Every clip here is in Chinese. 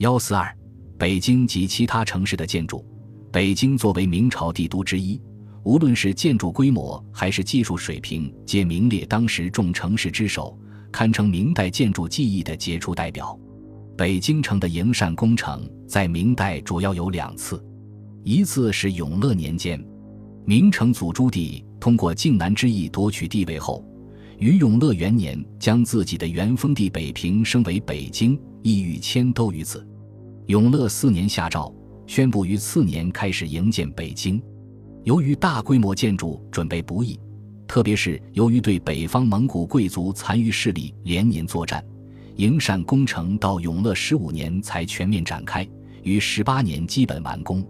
幺四二，北京及其他城市的建筑。北京作为明朝帝都之一，无论是建筑规模还是技术水平，皆名列当时众城市之首，堪称明代建筑技艺的杰出代表。北京城的营缮工程在明代主要有两次，一次是永乐年间，明成祖朱棣通过靖难之役夺取地位后，于永乐元年将自己的原封地北平升为北京，意欲迁都于此。永乐四年下诏，宣布于次年开始营建北京。由于大规模建筑准备不易，特别是由于对北方蒙古贵族残余势力连年作战。营缮工程到永乐十五年才全面展开，于十八年基本完工。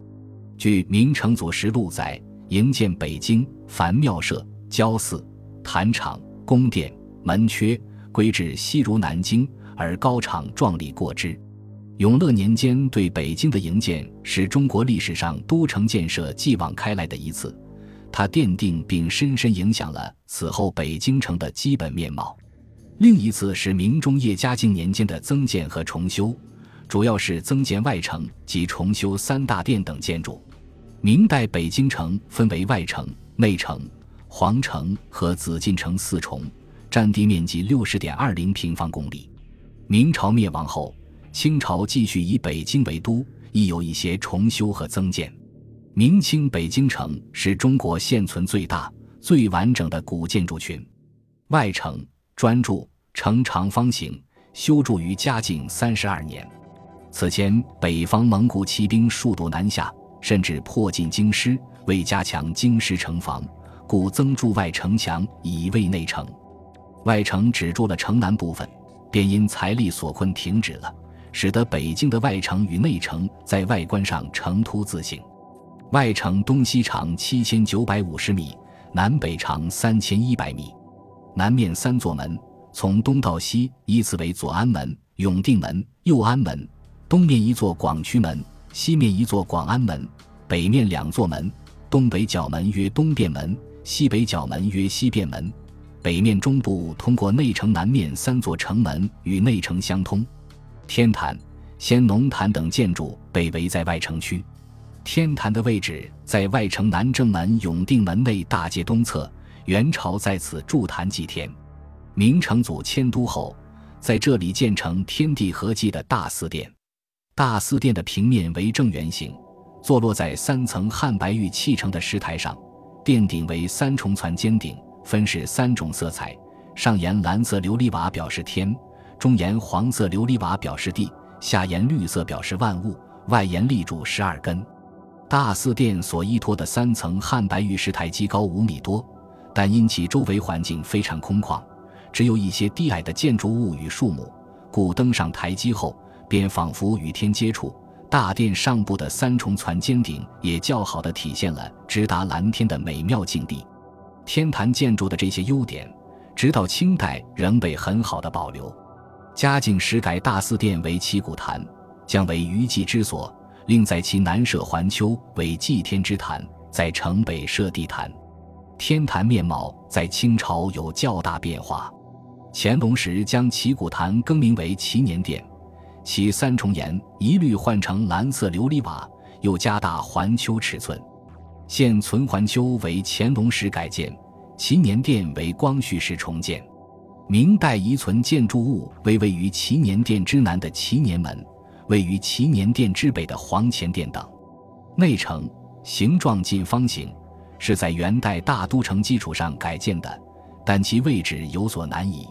据《明成祖实录》载，营建北京，凡庙舍、郊寺、坛场、宫殿、门阙，规制悉如南京，而高场壮丽过之。永乐年间对北京的营建，是中国历史上都城建设继往开来的一次，它奠定并深深影响了此后北京城的基本面貌。另一次是明中叶嘉靖年间的增建和重修，主要是增建外城及重修三大殿等建筑。明代北京城分为外城、内城、皇城和紫禁城四重，占地面积六十点二零平方公里。明朝灭亡后，清朝继续以北京为都，亦有一些重修和增建。明清北京城是中国现存最大、最完整的古建筑群。外城专注。呈长方形，修筑于嘉靖三十二年。此前，北方蒙古骑兵数度南下，甚至迫近京师。为加强京师城防，故增筑外城墙以卫内城。外城只筑了城南部分，便因财力所困停止了，使得北京的外城与内城在外观上呈凸字形。外城东西长七千九百五十米，南北长三千一百米，南面三座门。从东到西依次为左安门、永定门、右安门，东面一座广渠门，西面一座广安门，北面两座门，东北角门曰东便门，西北角门曰西便门。北面中部通过内城南面三座城门与内城相通。天坛、先农坛等建筑被围在外城区。天坛的位置在外城南正门永定门内大街东侧，元朝在此筑坛祭天。明成祖迁都后，在这里建成天地合祭的大祀殿。大祀殿的平面为正圆形，坐落在三层汉白玉砌成的石台上。殿顶为三重攒尖顶，分饰三种色彩：上沿蓝色琉璃瓦表示天，中沿黄色琉璃瓦表示地，下沿绿色表示万物。外沿立柱十二根。大祀殿所依托的三层汉白玉石台基高五米多，但因其周围环境非常空旷。只有一些低矮的建筑物与树木，故登上台基后，便仿佛与天接触。大殿上部的三重攒尖顶也较好的体现了直达蓝天的美妙境地。天坛建筑的这些优点，直到清代仍被很好的保留。嘉靖时改大祀殿为祈谷坛，将为余祭之所，另在其南设环丘为祭天之坛，在城北设地坛。天坛面貌在清朝有较大变化。乾隆时将祈谷坛更名为祈年殿，其三重檐一律换成蓝色琉璃瓦，又加大环丘尺寸。现存环丘为乾隆时改建，祈年殿为光绪时重建。明代遗存建筑物为位于祈年殿之南的祈年门，位于祈年殿之北的黄乾殿等。内城形状近方形，是在元代大都城基础上改建的，但其位置有所难移。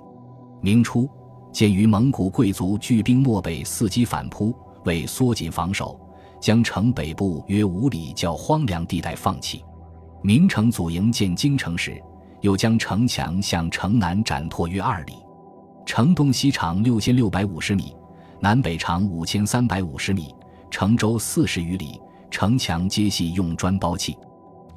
明初，鉴于蒙古贵族聚兵漠北，伺机反扑，为缩紧防守，将城北部约五里较荒凉地带放弃。明成祖营建京城时，又将城墙向城南展拓约二里，城东西长六千六百五十米，南北长五千三百五十米，城周四十余里，城墙皆系用砖包砌。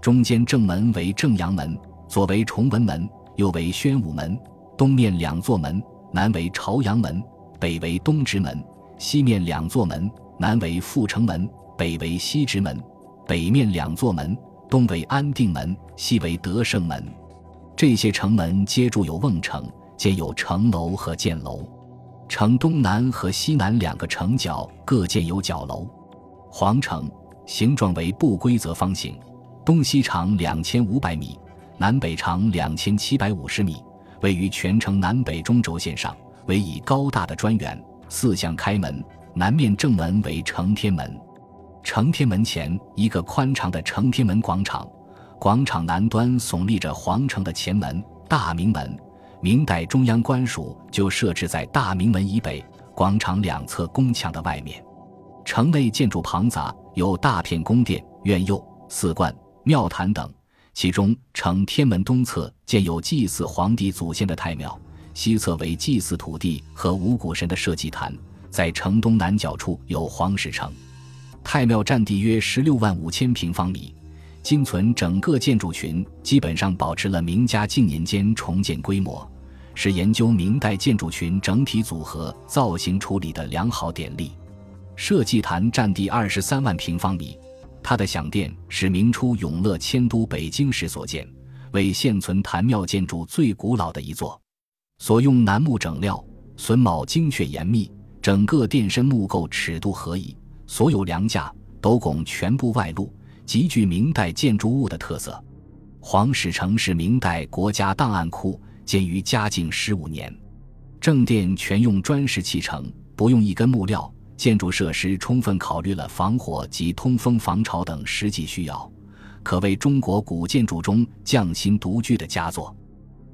中间正门为正阳门，左为崇文门，右为宣武门。东面两座门，南为朝阳门，北为东直门；西面两座门，南为阜成门，北为西直门；北面两座门，东为安定门，西为德胜门。这些城门皆筑有瓮城，建有城楼和箭楼。城东南和西南两个城角各建有角楼。皇城形状为不规则方形，东西长两千五百米，南北长两千七百五十米，位于全城南北中轴线上，为以高大的砖垣，四向开门，南面正门为承天门。承天门前一个宽敞的承天门广场，广场南端耸立着皇城的前门大明门。明代中央官署就设置在大明门以北广场两侧宫墙的外面。城内建筑庞杂，有大片宫殿、院囿、寺观、庙坛等。其中，承天门东侧建有祭祀皇帝祖先的太庙，西侧为祭祀土地和五谷神的社稷坛。在城东南角处有皇室城，太庙占地约十六万五千平方米。今存整个建筑群基本上保持了明嘉靖年间重建规模。是研究明代建筑群整体组合造型处理的良好典例。社稷坛占地二十三万平方米，它的享殿是明初永乐迁都北京时所建，为现存坛庙建筑最古老的一座。所用楠木整料，榫卯精确严密，整个殿身木构尺度合宜，所有梁架、斗拱全部外露，极具明代建筑物的特色。皇室城是明代国家档案库。建于嘉靖十五年，正殿全用砖石砌成，不用一根木料。建筑设施充分考虑了防火及通风、防潮等实际需要，可谓中国古建筑中匠心独具的佳作。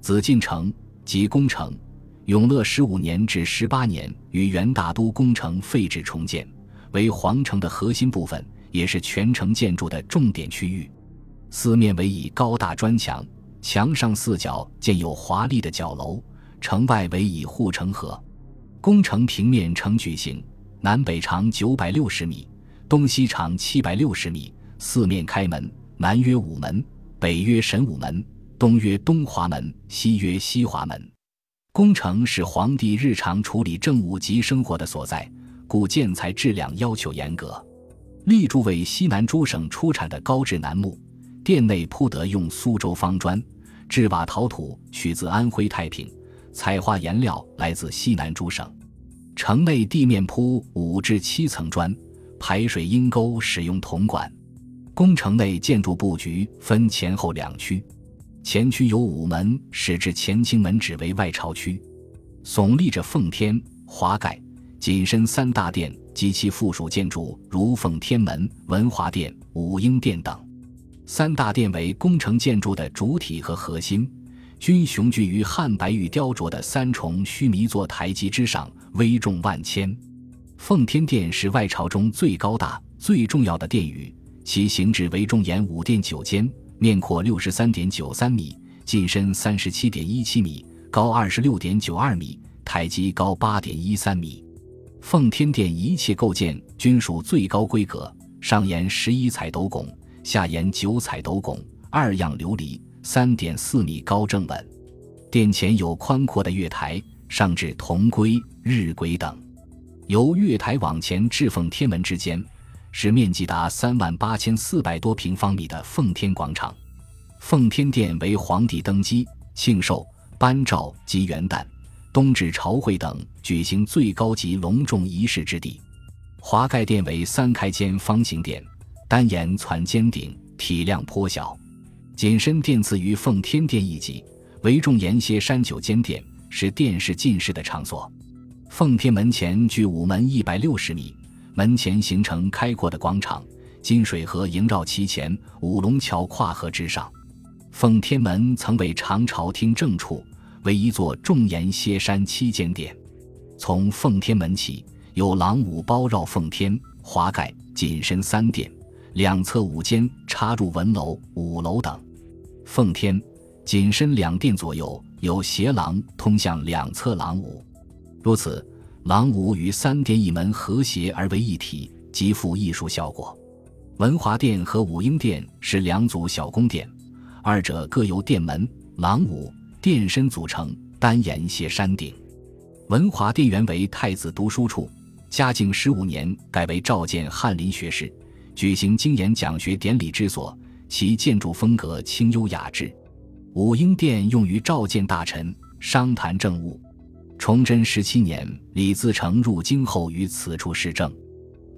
紫禁城即宫城，永乐十五年至十八年于元大都宫城废置重建，为皇城的核心部分，也是全城建筑的重点区域。四面围以高大砖墙。墙上四角建有华丽的角楼，城外围以护城河。宫城平面呈矩形，南北长九百六十米，东西长七百六十米，四面开门，南曰午门，北曰神武门，东曰东华门，西曰西华门。宫城是皇帝日常处理政务及生活的所在，故建材质量要求严格。立柱为西南诸省出产的高质楠木。殿内铺得用苏州方砖，制瓦陶土取自安徽太平，彩画颜料来自西南诸省。城内地面铺五至七层砖，排水阴沟使用铜管。宫城内建筑布局分前后两区，前区有午门，始至乾清门只为外朝区，耸立着奉天、华盖、紧身三大殿及其附属建筑，如奉天门、文华殿、武英殿等。三大殿为宫城建筑的主体和核心，均雄踞于汉白玉雕琢的三重须弥座台基之上，威重万千。奉天殿是外朝中最高大、最重要的殿宇，其形制为中檐五殿九间，面阔六十三点九三米，进深三十七点一七米，高二十六点九二米，台基高八点一三米。奉天殿一切构件均属最高规格，上沿十一彩斗拱。下沿九彩斗拱，二样琉璃，三点四米高，正稳。殿前有宽阔的月台，上置铜龟、日晷等。由月台往前至奉天门之间，是面积达三万八千四百多平方米的奉天广场。奉天殿为皇帝登基、庆寿、颁诏及元旦、冬至朝会等举行最高级隆重仪式之地。华盖殿为三开间方形殿。单檐攒尖顶，体量颇小，紧身殿次于奉天殿一级，为重檐歇山九间殿，是殿试进士的场所。奉天门前距午门一百六十米，门前形成开阔的广场，金水河萦绕其前，五龙桥跨河之上。奉天门曾为长朝厅正处，为一座重檐歇山七间殿。从奉天门起，有廊庑包绕奉天、华盖、紧身三殿。两侧五间插入文楼、五楼等，奉天、紧身两殿左右有斜廊通向两侧廊庑，如此廊庑与三殿一门和谐而为一体，极富艺术效果。文华殿和武英殿是两组小宫殿，二者各有殿门、廊庑、殿身组成，单檐歇山顶。文华殿原为太子读书处，嘉靖十五年改为召见翰林学士。举行经研讲学典礼之所，其建筑风格清幽雅致。武英殿用于召见大臣、商谈政务。崇祯十七年，李自成入京后于此处施政。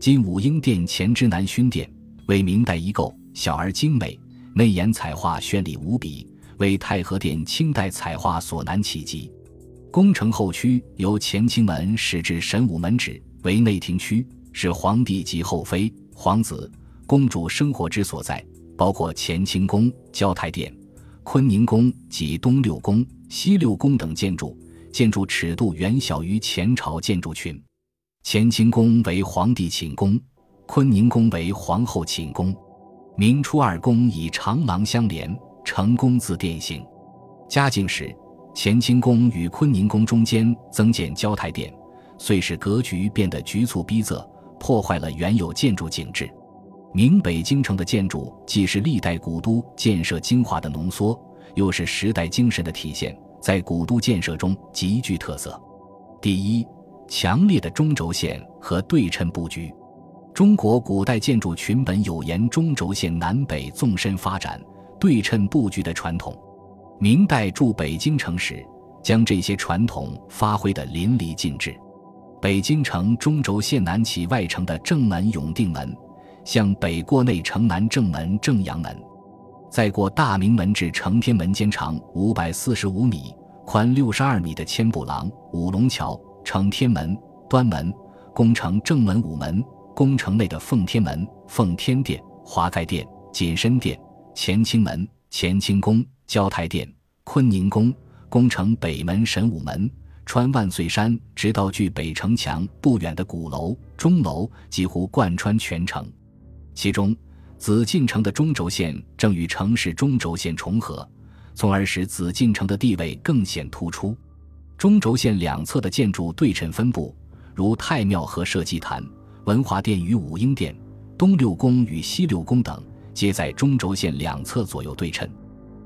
今武英殿前之南勋殿，为明代遗构，小而精美，内檐彩画绚丽无比，为太和殿清代彩画所难企及。宫城后区由乾清门始至神武门止，为内廷区，是皇帝及后妃、皇子、公主生活之所在，包括乾清宫、交泰殿、坤宁宫及东六宫、西六宫等建筑。建筑尺度远小于前朝建筑群。乾清宫为皇帝寝宫，坤宁宫为皇后寝宫。明初二宫以长廊相连，成功自殿形。嘉靖时，乾清宫与坤宁宫中间增建交泰殿，遂使格局变得局促逼仄，破坏了原有建筑景致。明北京城的建筑既是历代古都建设精华的浓缩，又是时代精神的体现。在古都建设中极具特色。第一，强烈的中轴线和对称布局。中国古代建筑群本有沿中轴线南北纵深发展、对称布局的传统。明代筑北京城时，将这些传统发挥得淋漓尽致。北京城中轴线南起外城的正门永定门，向北过内城南正门正阳门。再过大明门至承天门间长五百四十五米、宽六十二米的千步廊、五龙桥、承天门、端门、宫城正门午门、宫城内的奉天门、奉天殿、华盖殿、锦深殿、乾清门、乾清宫、交泰殿、坤宁宫、宫城北门神武门，穿万岁山，直到距北城墙不远的鼓楼、钟楼，几乎贯穿全城，其中。紫禁城的中轴线正与城市中轴线重合，从而使紫禁城的地位更显突出。中轴线两侧的建筑对称分布，如太庙和社稷坛、文华殿与武英殿、东六宫与西六宫等，皆在中轴线两侧左右对称。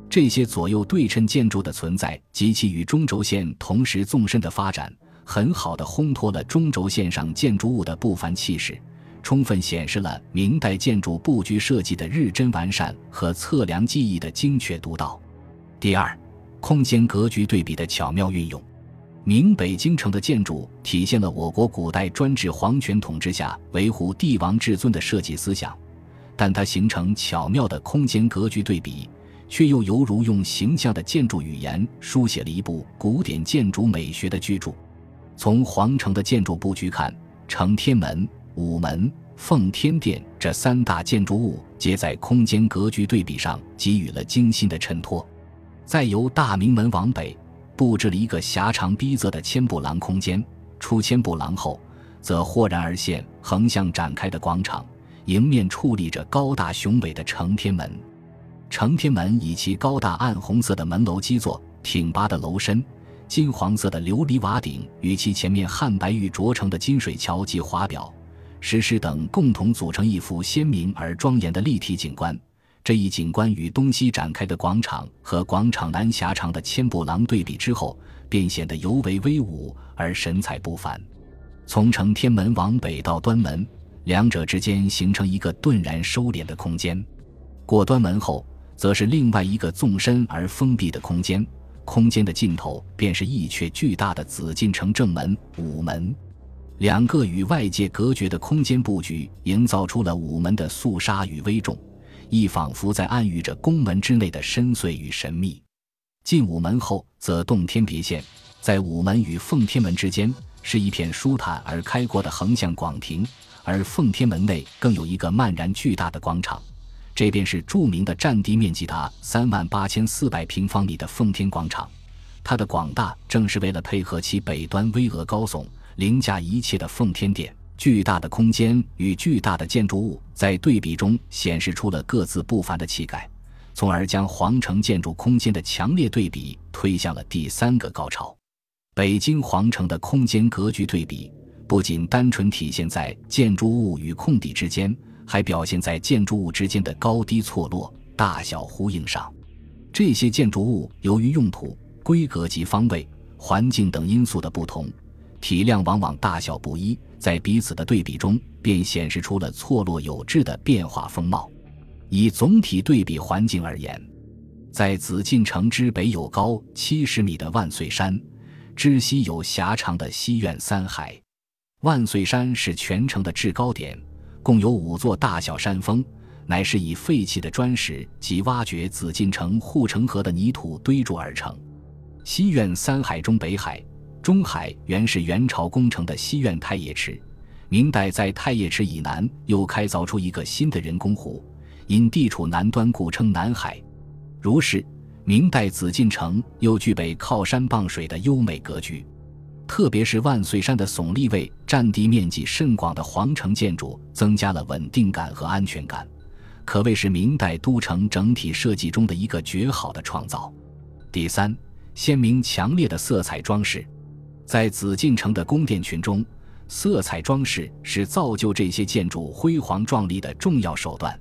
这些左右对称建筑的存在及其与中轴线同时纵深的发展，很好的烘托了中轴线上建筑物的不凡气势。充分显示了明代建筑布局设计的日臻完善和测量技艺的精确独到。第二，空间格局对比的巧妙运用。明北京城的建筑体现了我国古代专制皇权统治下维护帝王至尊的设计思想，但它形成巧妙的空间格局对比，却又犹如用形象的建筑语言书写了一部古典建筑美学的巨著。从皇城的建筑布局看，承天门。午门、奉天殿这三大建筑物，皆在空间格局对比上给予了精心的衬托。再由大明门往北，布置了一个狭长逼仄的千步廊空间。出千步廊后，则豁然而现横向展开的广场，迎面矗立着高大雄伟的承天门。承天门以其高大暗红色的门楼基座、挺拔的楼身、金黄色的琉璃瓦顶，与其前面汉白玉琢成的金水桥及华表。石狮等共同组成一幅鲜明而庄严的立体景观。这一景观与东西展开的广场和广场南狭长的千步廊对比之后，便显得尤为威武而神采不凡。从承天门往北到端门，两者之间形成一个顿然收敛的空间。过端门后，则是另外一个纵深而封闭的空间，空间的尽头便是一阙巨大的紫禁城正门午门。两个与外界隔绝的空间布局，营造出了午门的肃杀与危重，亦仿佛在暗喻着宫门之内的深邃与神秘。进午门后，则洞天别现，在午门与奉天门之间，是一片舒坦而开阔的横向广庭，而奉天门内更有一个漫然巨大的广场，这便是著名的占地面积达三万八千四百平方米的奉天广场。它的广大，正是为了配合其北端巍峨高耸。凌驾一切的奉天殿，巨大的空间与巨大的建筑物在对比中显示出了各自不凡的气概，从而将皇城建筑空间的强烈对比推向了第三个高潮。北京皇城的空间格局对比，不仅单纯体现在建筑物与空地之间，还表现在建筑物之间的高低错落、大小呼应上。这些建筑物由于用途、规格及方位、环境等因素的不同。体量往往大小不一，在彼此的对比中，便显示出了错落有致的变化风貌。以总体对比环境而言，在紫禁城之北有高七十米的万岁山，之西有狭长的西苑三海。万岁山是全城的制高点，共有五座大小山峰，乃是以废弃的砖石及挖掘紫禁城护城河的泥土堆筑而成。西苑三海中北海、中海原是元朝工程的西苑太液池，明代在太液池以南又开凿出一个新的人工湖，因地处南端，故称南海。如是，明代紫禁城又具备靠山傍水的优美格局。特别是万岁山的耸立位、占地面积甚广的皇城建筑，增加了稳定感和安全感，可谓是明代都城整体设计中的一个绝好的创造。第三，鲜明强烈的色彩装饰，在紫禁城的宫殿群中，色彩装饰是造就这些建筑辉煌壮丽的重要手段。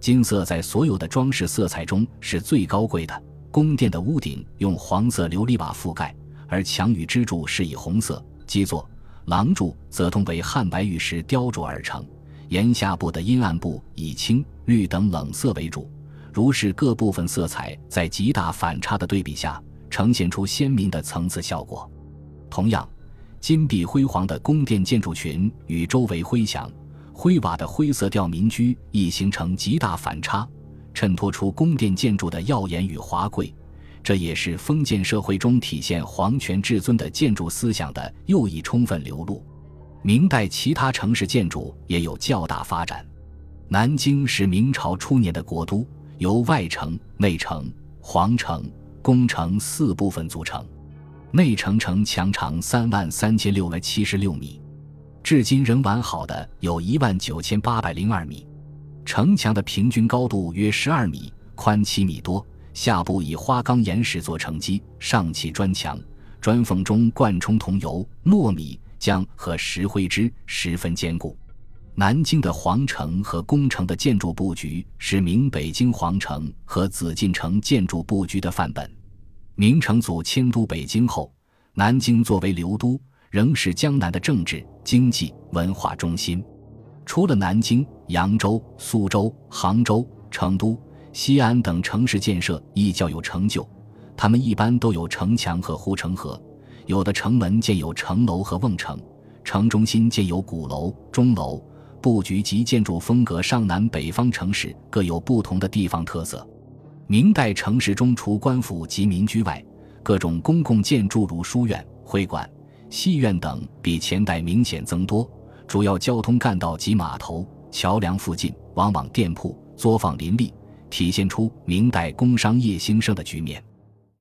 金色在所有的装饰色彩中是最高贵的。宫殿的屋顶用黄色琉璃瓦覆盖。而墙与支柱是以红色基座，廊柱则通为汉白玉石雕琢而成。檐下部的阴暗部以青、绿等冷色为主，如是各部分色彩在极大反差的对比下，呈现出鲜明的层次效果。同样，金碧辉煌的宫殿建筑群与周围灰墙、灰瓦的灰色调民居亦形成极大反差，衬托出宫殿建筑的耀眼与华贵。这也是封建社会中体现皇权至尊的建筑思想的又一充分流露。明代其他城市建筑也有较大发展。南京是明朝初年的国都，由外城、内城、皇城、宫城四部分组成。内城城墙长三万三千六百七十六米，至今仍完好的有一万九千八百零二米。城墙的平均高度约十二米，宽七米多。下部以花岗岩石做承基，上砌砖墙，砖缝中灌充桐油、糯米浆和石灰汁，十分坚固。南京的皇城和宫城的建筑布局是明北京皇城和紫禁城建筑布局的范本。明成祖迁都北京后，南京作为留都，仍是江南的政治、经济、文化中心。除了南京、扬州、苏州、杭州、成都。西安等城市建设亦较有成就，它们一般都有城墙和护城河，有的城门建有城楼和瓮城，城中心建有鼓楼、钟楼，布局及建筑风格上南北方城市各有不同的地方特色。明代城市中除官府及民居外，各种公共建筑如书院、会馆、戏院等比前代明显增多，主要交通干道及码头、桥梁附近往往店铺、作坊林立。体现出明代工商业兴盛的局面。